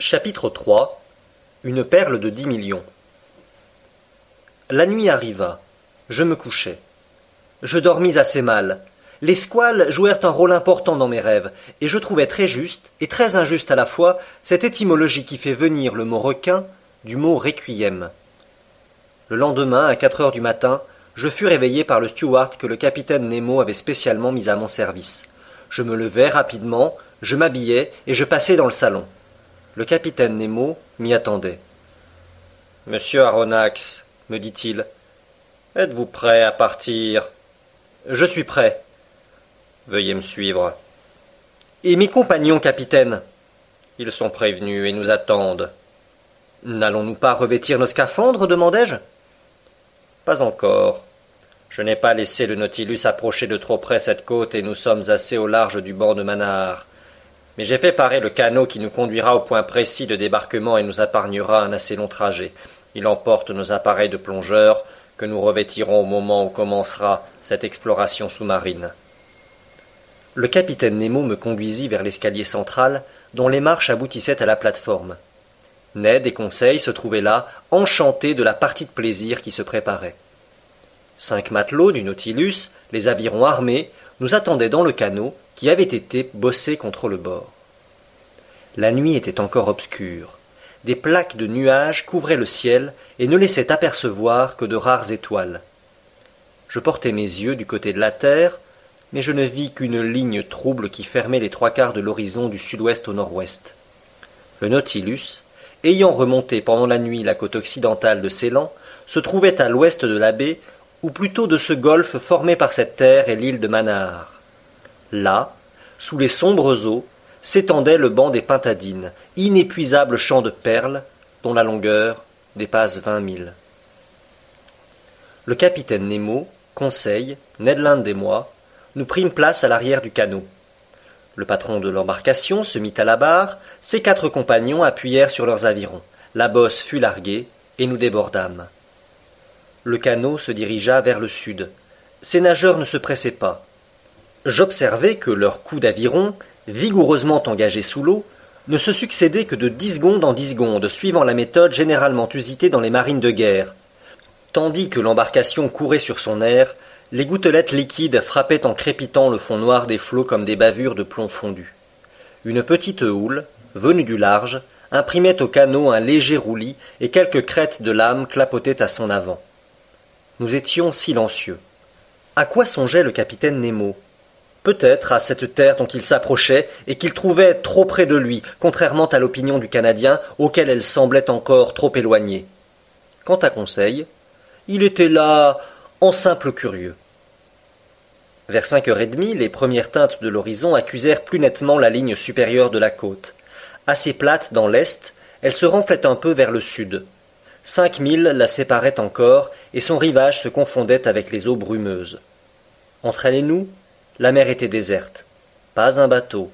Chapitre 3 Une perle de dix millions La nuit arriva. Je me couchai. Je dormis assez mal. Les squales jouèrent un rôle important dans mes rêves, et je trouvais très juste et très injuste à la fois cette étymologie qui fait venir le mot requin du mot requiem. Le lendemain, à quatre heures du matin, je fus réveillé par le steward que le capitaine Nemo avait spécialement mis à mon service. Je me levai rapidement, je m'habillai et je passai dans le salon. Le capitaine Nemo m'y attendait. Monsieur Aronnax, me dit-il, êtes-vous prêt à partir? Je suis prêt. Veuillez me suivre. Et mes compagnons, capitaine? Ils sont prévenus et nous attendent. N'allons-nous pas revêtir nos scaphandres? demandai-je. Pas encore. Je n'ai pas laissé le Nautilus approcher de trop près cette côte et nous sommes assez au large du banc de Manar mais j'ai fait parer le canot qui nous conduira au point précis de débarquement et nous épargnera un assez long trajet. Il emporte nos appareils de plongeurs que nous revêtirons au moment où commencera cette exploration sous-marine. Le capitaine Nemo me conduisit vers l'escalier central dont les marches aboutissaient à la plateforme. Ned et Conseil se trouvaient là, enchantés de la partie de plaisir qui se préparait. Cinq matelots du Nautilus, les avirons armés, nous attendaient dans le canot qui avait été bossé contre le bord. La nuit était encore obscure. Des plaques de nuages couvraient le ciel et ne laissaient apercevoir que de rares étoiles. Je portai mes yeux du côté de la terre, mais je ne vis qu'une ligne trouble qui fermait les trois quarts de l'horizon du sud-ouest au nord-ouest. Le Nautilus, ayant remonté pendant la nuit la côte occidentale de Ceylan, se trouvait à l'ouest de la baie, ou plutôt de ce golfe formé par cette terre et l'île de Manar. Là, sous les sombres eaux, s'étendait le banc des pintadines, inépuisable champ de perles, dont la longueur dépasse vingt milles. Le capitaine Nemo, Conseil, Ned Land et moi, nous prîmes place à l'arrière du canot. Le patron de l'embarcation se mit à la barre, ses quatre compagnons appuyèrent sur leurs avirons. La bosse fut larguée, et nous débordâmes. Le canot se dirigea vers le sud. Ses nageurs ne se pressaient pas j'observai que leurs coups d'aviron, vigoureusement engagés sous l'eau, ne se succédaient que de dix secondes en dix secondes, suivant la méthode généralement usitée dans les marines de guerre. Tandis que l'embarcation courait sur son air, les gouttelettes liquides frappaient en crépitant le fond noir des flots comme des bavures de plomb fondu. Une petite houle, venue du large, imprimait au canot un léger roulis et quelques crêtes de lames clapotaient à son avant. Nous étions silencieux. À quoi songeait le capitaine Nemo? Peut-être à cette terre dont il s'approchait et qu'il trouvait trop près de lui, contrairement à l'opinion du Canadien, auquel elle semblait encore trop éloignée. Quant à Conseil, il était là en simple curieux. Vers cinq heures et demie, les premières teintes de l'horizon accusèrent plus nettement la ligne supérieure de la côte. Assez plate dans l'est, elle se renflait un peu vers le sud. Cinq milles la séparaient encore, et son rivage se confondait avec les eaux brumeuses. Entre elle et nous, la mer était déserte. Pas un bateau,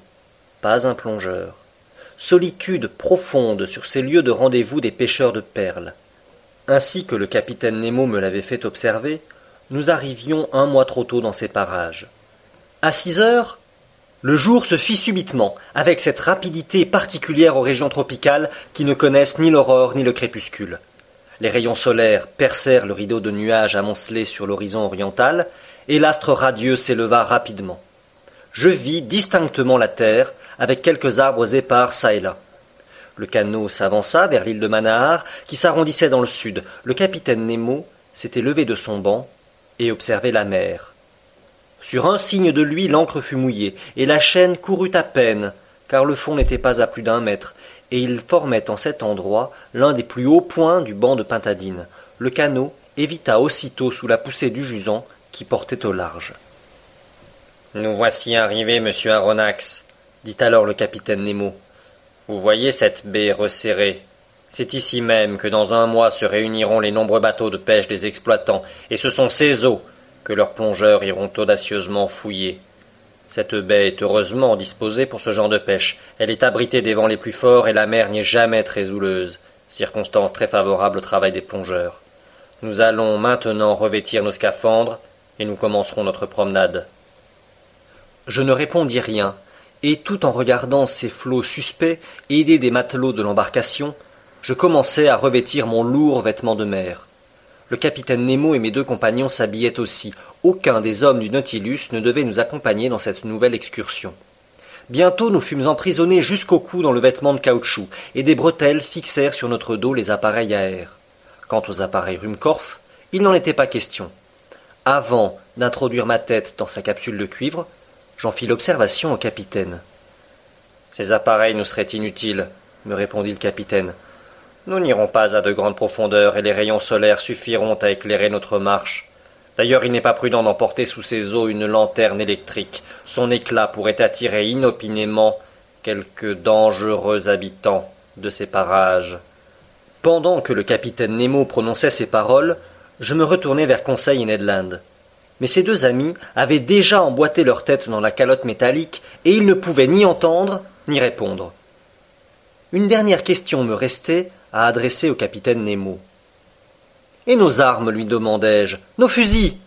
pas un plongeur. Solitude profonde sur ces lieux de rendez-vous des pêcheurs de perles. Ainsi que le capitaine Nemo me l'avait fait observer, nous arrivions un mois trop tôt dans ces parages. À six heures, le jour se fit subitement, avec cette rapidité particulière aux régions tropicales qui ne connaissent ni l'aurore ni le crépuscule. Les rayons solaires percèrent le rideau de nuages amoncelés sur l'horizon oriental, et l'astre radieux s'éleva rapidement. Je vis distinctement la terre, avec quelques arbres épars çà et là. Le canot s'avança vers l'île de Manaar, qui s'arrondissait dans le sud. Le capitaine Nemo s'était levé de son banc et observait la mer. Sur un signe de lui, l'encre fut mouillée, et la chaîne courut à peine, car le fond n'était pas à plus d'un mètre, et il formait en cet endroit l'un des plus hauts points du banc de pintadines. Le canot évita aussitôt sous la poussée du jusant qui portait au large. Nous voici arrivés, monsieur Aronnax, dit alors le capitaine Nemo. Vous voyez cette baie resserrée. C'est ici même que dans un mois se réuniront les nombreux bateaux de pêche des exploitants, et ce sont ces eaux que leurs plongeurs iront audacieusement fouiller. Cette baie est heureusement disposée pour ce genre de pêche. Elle est abritée des vents les plus forts et la mer n'y est jamais très houleuse, circonstance très favorable au travail des plongeurs. Nous allons maintenant revêtir nos scaphandres et nous commencerons notre promenade. Je ne répondis rien, et tout en regardant ces flots suspects, aidés des matelots de l'embarcation, je commençai à revêtir mon lourd vêtement de mer. Le capitaine Nemo et mes deux compagnons s'habillaient aussi. Aucun des hommes du Nautilus ne devait nous accompagner dans cette nouvelle excursion. Bientôt nous fûmes emprisonnés jusqu'au cou dans le vêtement de caoutchouc, et des bretelles fixèrent sur notre dos les appareils à air. Quant aux appareils Ruhmkorff, il n'en était pas question. Avant d'introduire ma tête dans sa capsule de cuivre, j'en fis l'observation au capitaine. Ces appareils nous seraient inutiles, me répondit le capitaine. Nous n'irons pas à de grandes profondeurs et les rayons solaires suffiront à éclairer notre marche. D'ailleurs, il n'est pas prudent d'emporter sous ses eaux une lanterne électrique. Son éclat pourrait attirer inopinément quelques dangereux habitants de ces parages. Pendant que le capitaine Nemo prononçait ces paroles, je me retournai vers Conseil et Ned Land. Mais ces deux amis avaient déjà emboîté leur tête dans la calotte métallique et ils ne pouvaient ni entendre ni répondre. Une dernière question me restait à adresser au capitaine Nemo. Et nos armes, lui demandai-je, nos fusils.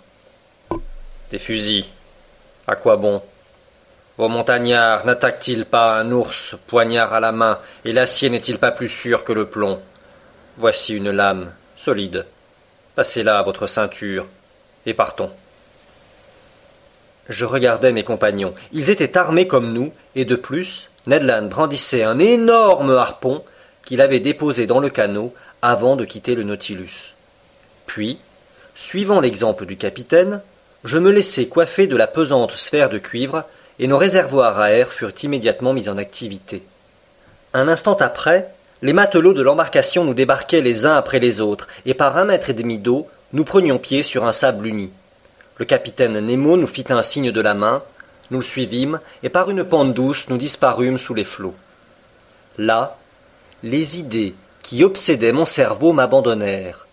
Des fusils. À quoi bon Vos montagnards n'attaquent-ils pas un ours, poignard à la main, et l'acier n'est-il pas plus sûr que le plomb? Voici une lame, solide. Passez-la votre ceinture, et partons. Je regardais mes compagnons. Ils étaient armés comme nous, et de plus, Ned Land brandissait un énorme harpon qu'il avait déposé dans le canot avant de quitter le Nautilus. Puis, suivant l'exemple du capitaine, je me laissai coiffer de la pesante sphère de cuivre, et nos réservoirs à air furent immédiatement mis en activité. Un instant après, les matelots de l'embarcation nous débarquaient les uns après les autres, et par un mètre et demi d'eau, nous prenions pied sur un sable uni. Le capitaine Nemo nous fit un signe de la main, nous le suivîmes, et par une pente douce nous disparûmes sous les flots. Là, les idées qui obsédaient mon cerveau m'abandonnèrent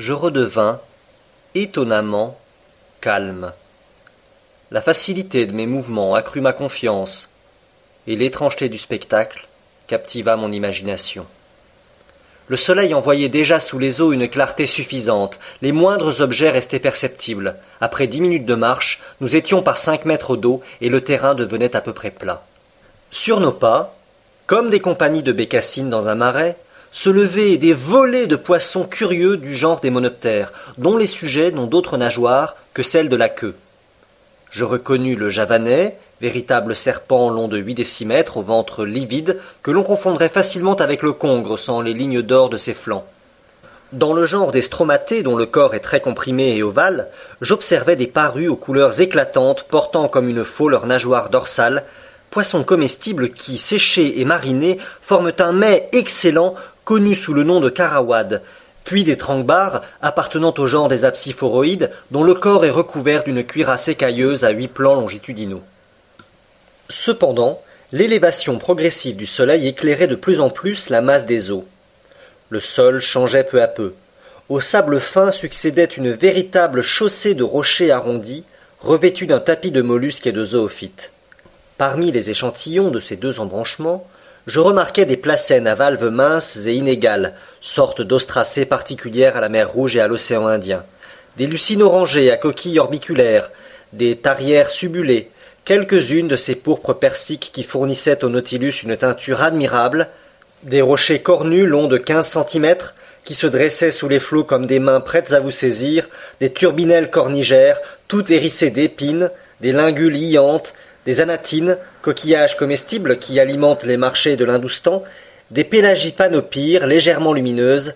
je redevins étonnamment calme. La facilité de mes mouvements accrut ma confiance, et l'étrangeté du spectacle captiva mon imagination. Le soleil envoyait déjà sous les eaux une clarté suffisante, les moindres objets restaient perceptibles. Après dix minutes de marche, nous étions par cinq mètres d'eau et le terrain devenait à peu près plat. Sur nos pas, comme des compagnies de bécassines dans un marais, se levaient des volées de poissons curieux du genre des monoptères, dont les sujets n'ont d'autres nageoires que celles de la queue. Je reconnus le javanais, véritable serpent long de huit décimètres au ventre livide, que l'on confondrait facilement avec le congre sans les lignes d'or de ses flancs. Dans le genre des stromatées, dont le corps est très comprimé et ovale, j'observais des parus aux couleurs éclatantes portant comme une faux leur nageoire dorsale, poissons comestibles qui, séchés et marinés, forment un mets excellent connu sous le nom de carawad, puis des trangbars appartenant au genre des apsiphoroïdes, dont le corps est recouvert d'une cuirasse écailleuse à huit plans longitudinaux. Cependant, l'élévation progressive du soleil éclairait de plus en plus la masse des eaux. Le sol changeait peu à peu. Au sable fin succédait une véritable chaussée de rochers arrondis, revêtus d'un tapis de mollusques et de zoophytes. Parmi les échantillons de ces deux embranchements, je remarquai des placènes à valves minces et inégales, sortes d'ostracées particulières à la mer Rouge et à l'océan Indien, des lucines orangées à coquilles orbiculaires, des tarières subulées, quelques-unes de ces pourpres persiques qui fournissaient au Nautilus une teinture admirable, des rochers cornus longs de quinze centimètres, qui se dressaient sous les flots comme des mains prêtes à vous saisir, des turbinelles cornigères, toutes hérissées d'épines, des lingules liantes, des anatines, coquillages comestibles qui alimentent les marchés de l'Hindoustan, des pélagipanopyres légèrement lumineuses,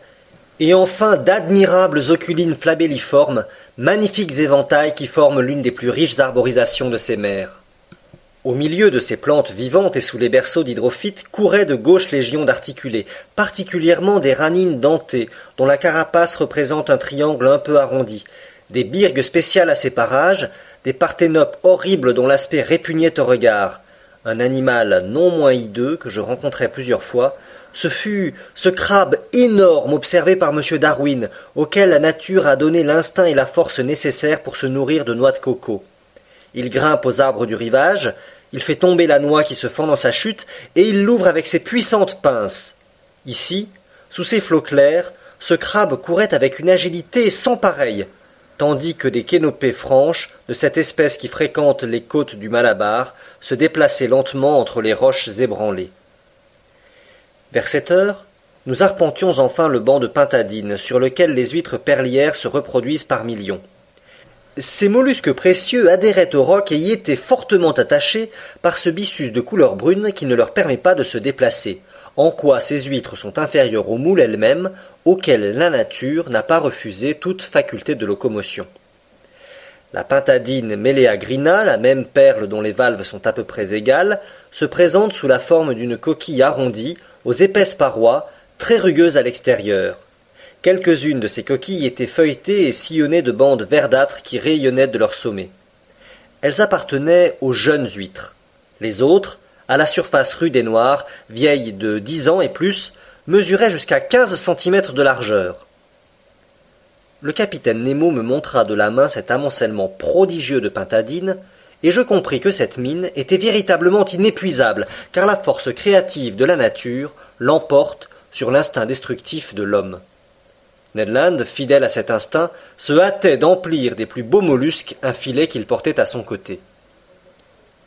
et enfin d'admirables oculines flabelliformes, magnifiques éventails qui forment l'une des plus riches arborisations de ces mers. Au milieu de ces plantes vivantes et sous les berceaux d'hydrophytes couraient de gauches légions d'articulés, particulièrement des ranines dentées, dont la carapace représente un triangle un peu arrondi, des birgues spéciales à ces parages, des parthénopes horribles dont l'aspect répugnait au regard, un animal non moins hideux que je rencontrai plusieurs fois, ce fut ce crabe énorme observé par M. Darwin, auquel la nature a donné l'instinct et la force nécessaires pour se nourrir de noix de coco. Il grimpe aux arbres du rivage, il fait tomber la noix qui se fend dans sa chute, et il l'ouvre avec ses puissantes pinces. Ici, sous ces flots clairs, ce crabe courait avec une agilité sans pareille. tandis que des kénopées franches, de cette espèce qui fréquente les côtes du Malabar, se déplaçaient lentement entre les roches ébranlées. Vers sept heures, nous arpentions enfin le banc de pintadines, sur lequel les huîtres perlières se reproduisent par millions. Ces mollusques précieux adhéraient au roc et y étaient fortement attachés par ce byssus de couleur brune qui ne leur permet pas de se déplacer, en quoi ces huîtres sont inférieures aux moules elles-mêmes, auxquelles la nature n'a pas refusé toute faculté de locomotion. La pintadine Grina, la même perle dont les valves sont à peu près égales, se présente sous la forme d'une coquille arrondie, aux épaisses parois, très rugueuses à l'extérieur. Quelques-unes de ces coquilles étaient feuilletées et sillonnées de bandes verdâtres qui rayonnaient de leur sommet. Elles appartenaient aux jeunes huîtres. Les autres, à la surface rude et noire, vieilles de dix ans et plus, mesuraient jusqu'à quinze centimètres de largeur. Le capitaine Nemo me montra de la main cet amoncellement prodigieux de pintadines, et je compris que cette mine était véritablement inépuisable, car la force créative de la nature l'emporte sur l'instinct destructif de l'homme. Ned Land, fidèle à cet instinct, se hâtait d'emplir des plus beaux mollusques un filet qu'il portait à son côté.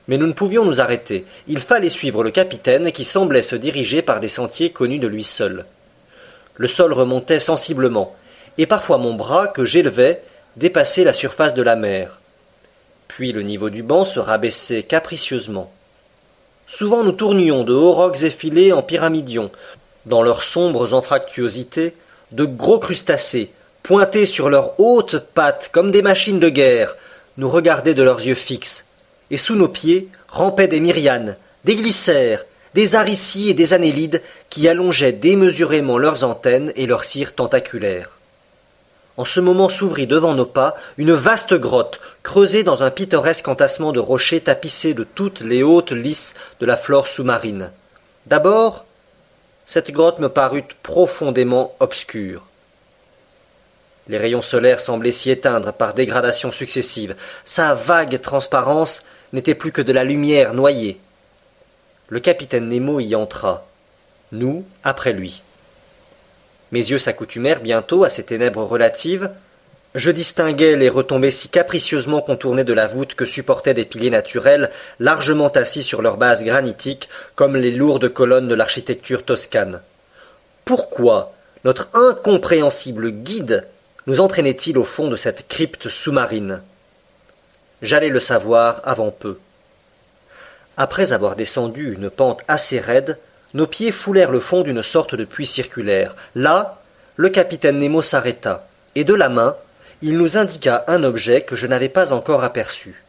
Mais nous ne pouvions nous arrêter. Il fallait suivre le capitaine qui semblait se diriger par des sentiers connus de lui seul. Le sol remontait sensiblement, et parfois mon bras, que j'élevais, dépassait la surface de la mer. Puis le niveau du banc se rabaissait capricieusement. Souvent nous tournions de hauts rocs effilés en pyramidions. Dans leurs sombres anfractuosités, de gros crustacés, pointés sur leurs hautes pattes comme des machines de guerre, nous regardaient de leurs yeux fixes, et sous nos pieds rampaient des myrianes, des glycères, des aricies et des annélides qui allongeaient démesurément leurs antennes et leurs cires tentaculaires. En ce moment s'ouvrit devant nos pas une vaste grotte, creusée dans un pittoresque entassement de rochers tapissés de toutes les hautes lisses de la flore sous-marine. D'abord, cette grotte me parut profondément obscure. Les rayons solaires semblaient s'y éteindre par dégradations successives. Sa vague transparence n'était plus que de la lumière noyée. Le capitaine Nemo y entra, nous après lui. Mes yeux s'accoutumèrent bientôt à ces ténèbres relatives, je distinguais les retombées si capricieusement contournées de la voûte que supportaient des piliers naturels, largement assis sur leur base granitique, comme les lourdes colonnes de l'architecture toscane. Pourquoi notre incompréhensible guide nous entraînait-il au fond de cette crypte sous-marine? J'allais le savoir avant peu. Après avoir descendu une pente assez raide, nos pieds foulèrent le fond d'une sorte de puits circulaire. Là, le capitaine Nemo s'arrêta, et de la main, il nous indiqua un objet que je n'avais pas encore aperçu.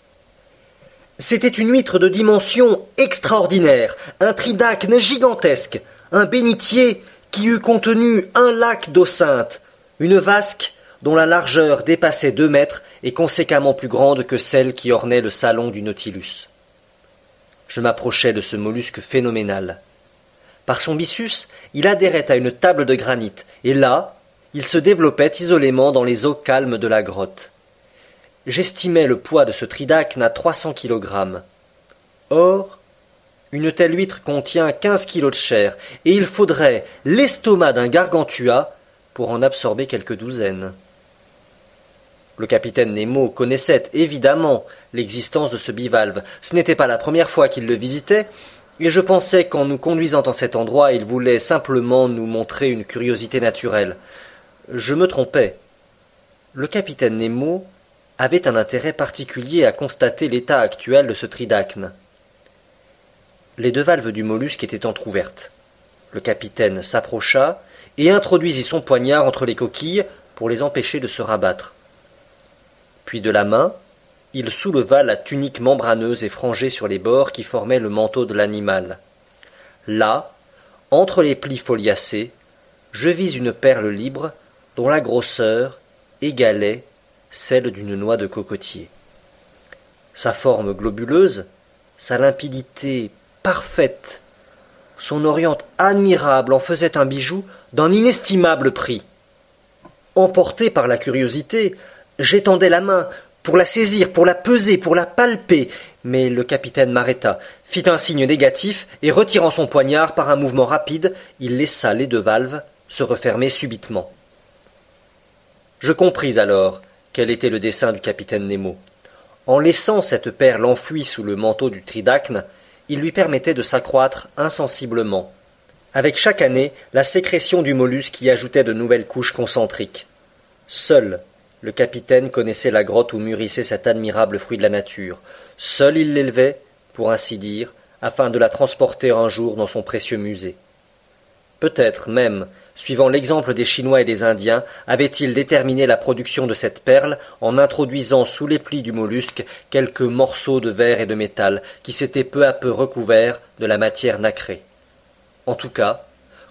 C'était une huître de dimension extraordinaire, un tridacne gigantesque, un bénitier qui eût contenu un lac d'eau sainte, une vasque dont la largeur dépassait deux mètres et conséquemment plus grande que celle qui ornait le salon du Nautilus. Je m'approchai de ce mollusque phénoménal. Par son byssus, il adhérait à une table de granit, et là, il se développait isolément dans les eaux calmes de la grotte. J'estimais le poids de ce tridacne à trois cents kilogrammes. Or, une telle huître contient quinze kilos de chair, et il faudrait l'estomac d'un gargantua pour en absorber quelques douzaines. Le capitaine Nemo connaissait évidemment l'existence de ce bivalve. Ce n'était pas la première fois qu'il le visitait, et je pensais qu'en nous conduisant en cet endroit, il voulait simplement nous montrer une curiosité naturelle. Je me trompais. Le capitaine Nemo avait un intérêt particulier à constater l'état actuel de ce tridacne. Les deux valves du mollusque étaient entr'ouvertes. Le capitaine s'approcha et introduisit son poignard entre les coquilles pour les empêcher de se rabattre. Puis de la main, il souleva la tunique membraneuse et frangée sur les bords qui formaient le manteau de l'animal. Là, entre les plis foliacés, je vis une perle libre dont la grosseur égalait celle d'une noix de cocotier. Sa forme globuleuse, sa limpidité parfaite, son oriente admirable en faisait un bijou d'un inestimable prix. Emporté par la curiosité, j'étendais la main pour la saisir, pour la peser, pour la palper, mais le capitaine m'arrêta, fit un signe négatif, et retirant son poignard par un mouvement rapide, il laissa les deux valves se refermer subitement. Je compris alors quel était le dessein du capitaine Nemo. En laissant cette perle enfouie sous le manteau du tridacne, il lui permettait de s'accroître insensiblement. Avec chaque année, la sécrétion du mollusque y ajoutait de nouvelles couches concentriques. Seul le capitaine connaissait la grotte où mûrissait cet admirable fruit de la nature. Seul il l'élevait, pour ainsi dire, afin de la transporter un jour dans son précieux musée. Peut-être même, suivant l'exemple des Chinois et des Indiens, avait-il déterminé la production de cette perle en introduisant sous les plis du mollusque quelques morceaux de verre et de métal qui s'étaient peu à peu recouverts de la matière nacrée. En tout cas,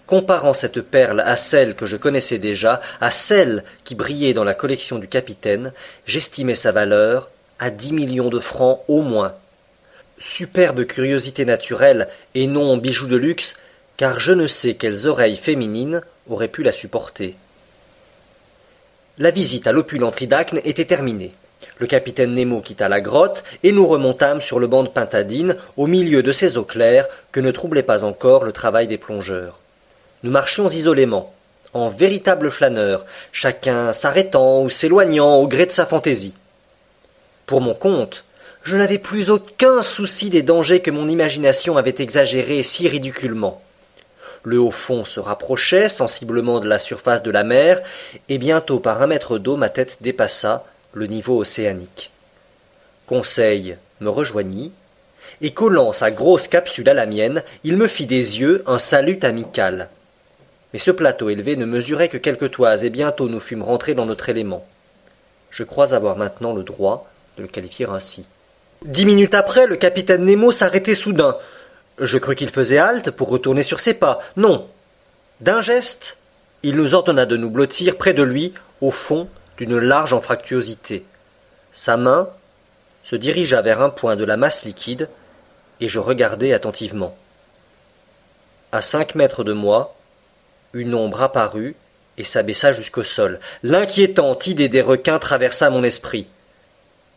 comparant cette perle à celle que je connaissais déjà, à celle qui brillait dans la collection du capitaine, j'estimais sa valeur à dix millions de francs au moins. Superbe curiosité naturelle et non bijou de luxe, car je ne sais quelles oreilles féminines auraient pu la supporter. La visite à l'opulent Tridacne était terminée. Le capitaine Nemo quitta la grotte et nous remontâmes sur le banc de pintadine au milieu de ces eaux claires que ne troublait pas encore le travail des plongeurs. Nous marchions isolément, en véritables flâneurs, chacun s'arrêtant ou s'éloignant au gré de sa fantaisie. Pour mon compte, je n'avais plus aucun souci des dangers que mon imagination avait exagérés si ridiculement. Le haut fond se rapprochait sensiblement de la surface de la mer, et bientôt par un mètre d'eau ma tête dépassa le niveau océanique. Conseil me rejoignit, et collant sa grosse capsule à la mienne, il me fit des yeux un salut amical. Mais ce plateau élevé ne mesurait que quelques toises, et bientôt nous fûmes rentrés dans notre élément. Je crois avoir maintenant le droit de le qualifier ainsi. Dix minutes après, le capitaine Nemo s'arrêtait soudain, je crus qu'il faisait halte pour retourner sur ses pas. Non. D'un geste, il nous ordonna de nous blottir près de lui, au fond d'une large anfractuosité. Sa main se dirigea vers un point de la masse liquide, et je regardai attentivement. À cinq mètres de moi, une ombre apparut et s'abaissa jusqu'au sol. L'inquiétante idée des requins traversa mon esprit.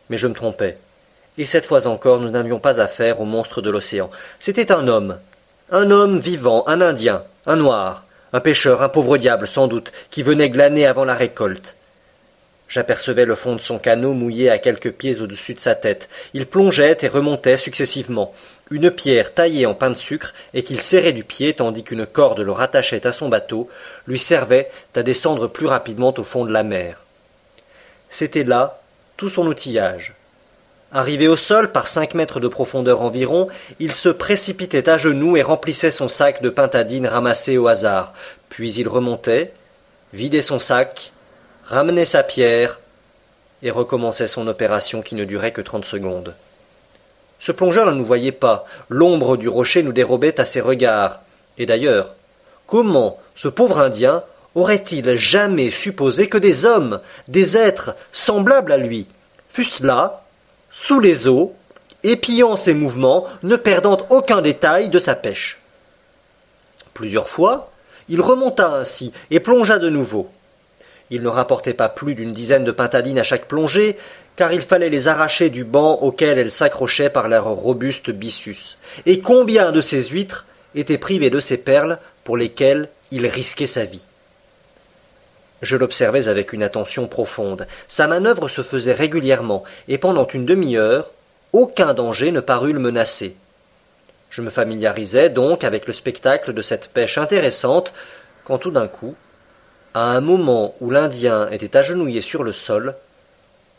Mais je me trompais et cette fois encore nous n'avions pas affaire au monstre de l'océan. C'était un homme. Un homme vivant, un Indien, un noir, un pêcheur, un pauvre diable sans doute, qui venait glaner avant la récolte. J'apercevais le fond de son canot mouillé à quelques pieds au-dessus de sa tête. Il plongeait et remontait successivement. Une pierre taillée en pain de sucre et qu'il serrait du pied tandis qu'une corde le rattachait à son bateau lui servait à descendre plus rapidement au fond de la mer. C'était là tout son outillage. Arrivé au sol par cinq mètres de profondeur environ, il se précipitait à genoux et remplissait son sac de pintadines ramassées au hasard. Puis il remontait, vidait son sac, ramenait sa pierre et recommençait son opération qui ne durait que trente secondes. Ce plongeur ne nous voyait pas, l'ombre du rocher nous dérobait à ses regards. Et d'ailleurs, comment ce pauvre Indien aurait-il jamais supposé que des hommes, des êtres semblables à lui, fussent là, sous les eaux, épiant ses mouvements, ne perdant aucun détail de sa pêche? Plusieurs fois, il remonta ainsi et plongea de nouveau. Il ne rapportait pas plus d'une dizaine de pintadines à chaque plongée, car il fallait les arracher du banc auquel elles s'accrochaient par leur robuste byssus. Et combien de ces huîtres étaient privées de ces perles pour lesquelles il risquait sa vie? Je l'observais avec une attention profonde. Sa manœuvre se faisait régulièrement, et pendant une demi-heure, aucun danger ne parut le menacer. Je me familiarisais donc avec le spectacle de cette pêche intéressante, quand tout d'un coup, à un moment où l'Indien était agenouillé sur le sol,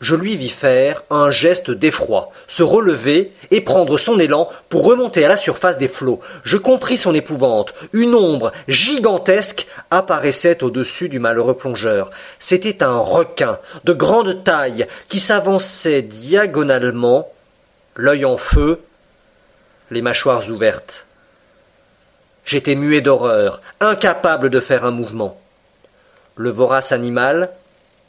je lui vis faire un geste d'effroi, se relever et prendre son élan pour remonter à la surface des flots. Je compris son épouvante. Une ombre gigantesque apparaissait au-dessus du malheureux plongeur. C'était un requin de grande taille qui s'avançait diagonalement, l'œil en feu, les mâchoires ouvertes. J'étais muet d'horreur, incapable de faire un mouvement. Le vorace animal,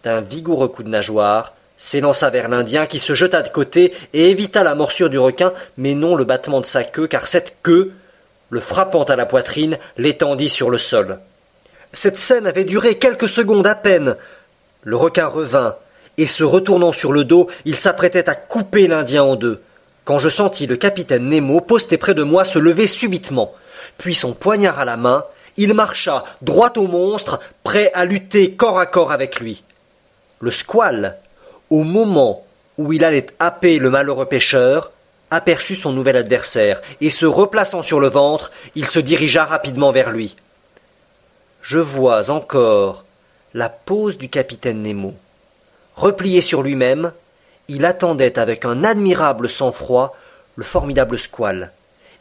d'un vigoureux coup de nageoire, s'élança vers l'Indien qui se jeta de côté et évita la morsure du requin, mais non le battement de sa queue, car cette queue, le frappant à la poitrine, l'étendit sur le sol. Cette scène avait duré quelques secondes à peine. Le requin revint, et se retournant sur le dos, il s'apprêtait à couper l'Indien en deux, quand je sentis le capitaine Nemo posté près de moi se lever subitement. Puis son poignard à la main, il marcha droit au monstre, prêt à lutter corps à corps avec lui. Le squale, au moment où il allait happer le malheureux pêcheur, aperçut son nouvel adversaire, et se replaçant sur le ventre, il se dirigea rapidement vers lui. Je vois encore la pose du capitaine Nemo. Replié sur lui-même, il attendait avec un admirable sang-froid le formidable squale.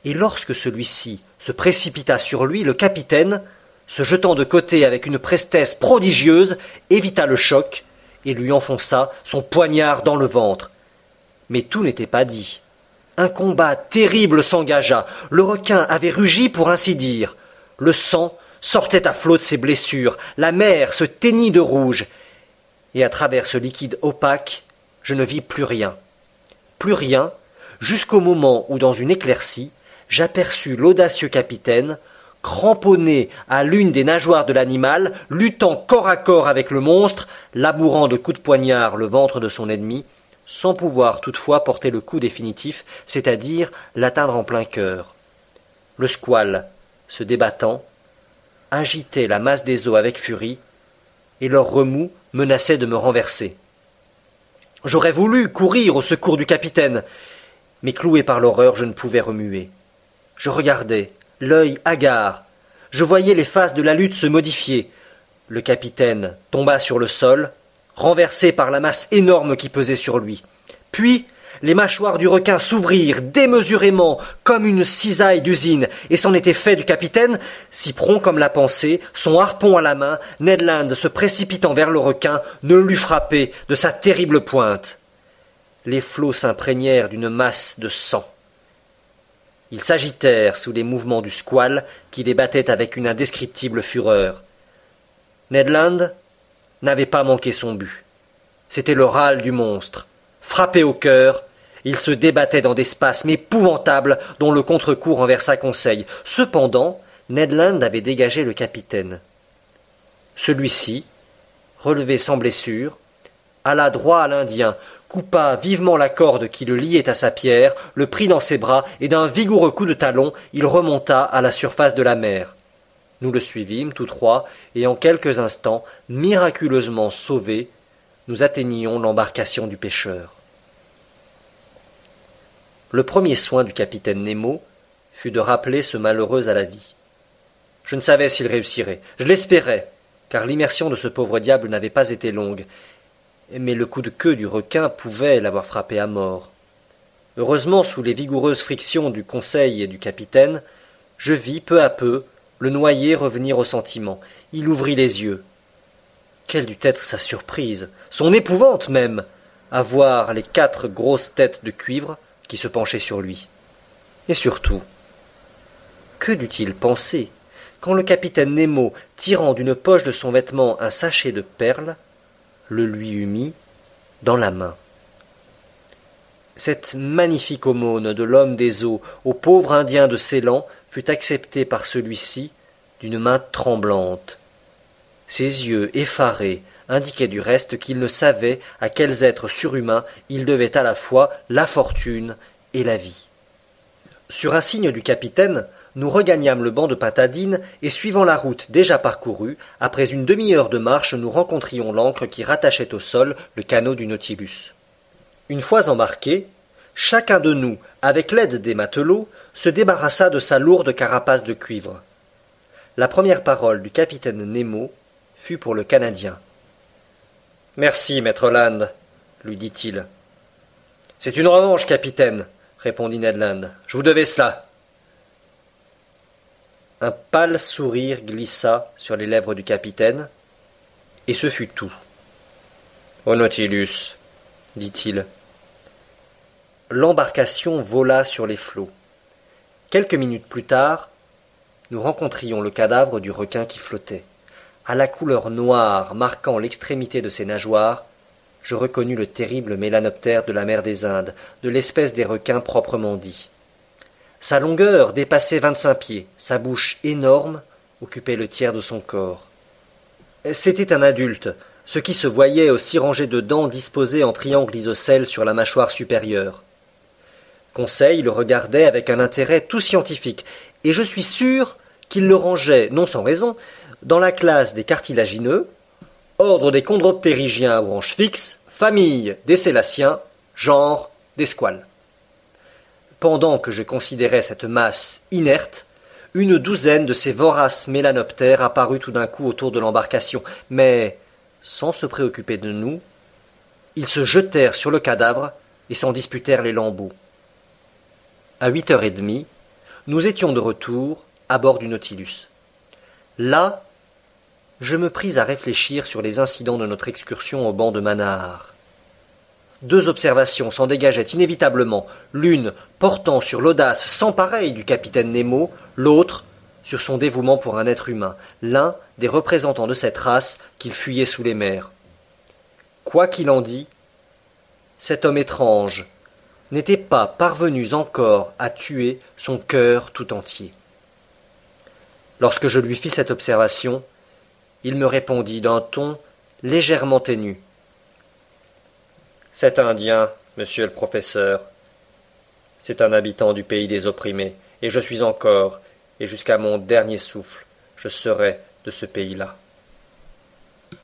Et lorsque celui-ci se précipita sur lui, le capitaine, se jetant de côté avec une prestesse prodigieuse, évita le choc et lui enfonça son poignard dans le ventre. Mais tout n'était pas dit. Un combat terrible s'engagea. Le requin avait rugi pour ainsi dire. Le sang sortait à flot de ses blessures. La mer se teignit de rouge. Et à travers ce liquide opaque, je ne vis plus rien. Plus rien, jusqu'au moment où, dans une éclaircie, j'aperçus l'audacieux capitaine, cramponné à l'une des nageoires de l'animal, luttant corps à corps avec le monstre, labourant de coups de poignard le ventre de son ennemi, sans pouvoir toutefois porter le coup définitif, c'est-à-dire l'atteindre en plein cœur. Le squale, se débattant, agitait la masse des eaux avec furie, et leur remous menaçait de me renverser. J'aurais voulu courir au secours du capitaine, mais cloué par l'horreur, je ne pouvais remuer. Je regardais, l'œil hagard. Je voyais les phases de la lutte se modifier. Le capitaine tomba sur le sol, renversé par la masse énorme qui pesait sur lui. Puis les mâchoires du requin s'ouvrirent démesurément comme une cisaille d'usine, et c'en était fait du capitaine, si prompt comme la pensée, son harpon à la main, Ned Land se précipitant vers le requin, ne l'eût frappé de sa terrible pointe. Les flots s'imprégnèrent d'une masse de sang. Ils s'agitèrent sous les mouvements du squale qui les battait avec une indescriptible fureur. Ned Land n'avait pas manqué son but. C'était le râle du monstre. Frappé au cœur, il se débattait dans des spasmes épouvantables dont le contre-coup renversa Conseil. Cependant, Ned Land avait dégagé le capitaine. Celui-ci, relevé sans blessure, alla droit à l'Indien, coupa vivement la corde qui le liait à sa pierre, le prit dans ses bras, et d'un vigoureux coup de talon, il remonta à la surface de la mer. Nous le suivîmes tous trois, et en quelques instants, miraculeusement sauvés, nous atteignions l'embarcation du pêcheur. Le premier soin du capitaine Nemo fut de rappeler ce malheureux à la vie. Je ne savais s'il réussirait. Je l'espérais, car l'immersion de ce pauvre diable n'avait pas été longue, mais le coup de queue du requin pouvait l'avoir frappé à mort. Heureusement, sous les vigoureuses frictions du conseil et du capitaine, je vis peu à peu le noyé revenir au sentiment. Il ouvrit les yeux. Quelle dut être sa surprise, son épouvante même, à voir les quatre grosses têtes de cuivre qui se penchaient sur lui. Et surtout, que dut-il penser quand le capitaine Nemo, tirant d'une poche de son vêtement un sachet de perles, le lui eut mis dans la main Cette magnifique aumône de l'homme des eaux au pauvre indien de Ceylan fut accepté par celui-ci d'une main tremblante. Ses yeux effarés indiquaient du reste qu'il ne savait à quels êtres surhumains il devait à la fois la fortune et la vie. Sur un signe du capitaine, nous regagnâmes le banc de Patadine et suivant la route déjà parcourue, après une demi-heure de marche, nous rencontrions l'ancre qui rattachait au sol le canot du Nautilus. Une fois embarqués, chacun de nous, avec l'aide des matelots, se débarrassa de sa lourde carapace de cuivre. La première parole du capitaine Nemo fut pour le Canadien. Merci, maître Land, lui dit-il. C'est une revanche, capitaine, répondit Ned Land. Je vous devais cela. Un pâle sourire glissa sur les lèvres du capitaine, et ce fut tout. Au Nautilus, dit-il. L'embarcation vola sur les flots. Quelques minutes plus tard, nous rencontrions le cadavre du requin qui flottait. À la couleur noire marquant l'extrémité de ses nageoires, je reconnus le terrible mélanoptère de la mer des Indes, de l'espèce des requins proprement dit. Sa longueur dépassait vingt-cinq pieds, sa bouche énorme occupait le tiers de son corps. C'était un adulte, ce qui se voyait aussi rangé de dents disposées en triangle isocèle sur la mâchoire supérieure. Conseil le regardait avec un intérêt tout scientifique, et je suis sûr qu'il le rangeait, non sans raison, dans la classe des cartilagineux, ordre des chondroptérygiens à branches fixes, famille des Sélassiens, genre des squales. Pendant que je considérais cette masse inerte, une douzaine de ces voraces mélanoptères apparut tout d'un coup autour de l'embarcation, mais, sans se préoccuper de nous, ils se jetèrent sur le cadavre et s'en disputèrent les lambeaux. À huit heures et demie, nous étions de retour à bord du Nautilus. Là, je me pris à réfléchir sur les incidents de notre excursion au banc de Manard. Deux observations s'en dégageaient inévitablement, l'une portant sur l'audace sans pareille du capitaine Nemo, l'autre sur son dévouement pour un être humain, l'un des représentants de cette race qu'il fuyait sous les mers. Quoi qu'il en dît, cet homme étrange n'était pas parvenu encore à tuer son cœur tout entier. Lorsque je lui fis cette observation, il me répondit d'un ton légèrement ténu. Cet Indien, monsieur le professeur, c'est un habitant du pays des opprimés, et je suis encore, et jusqu'à mon dernier souffle, je serai de ce pays-là.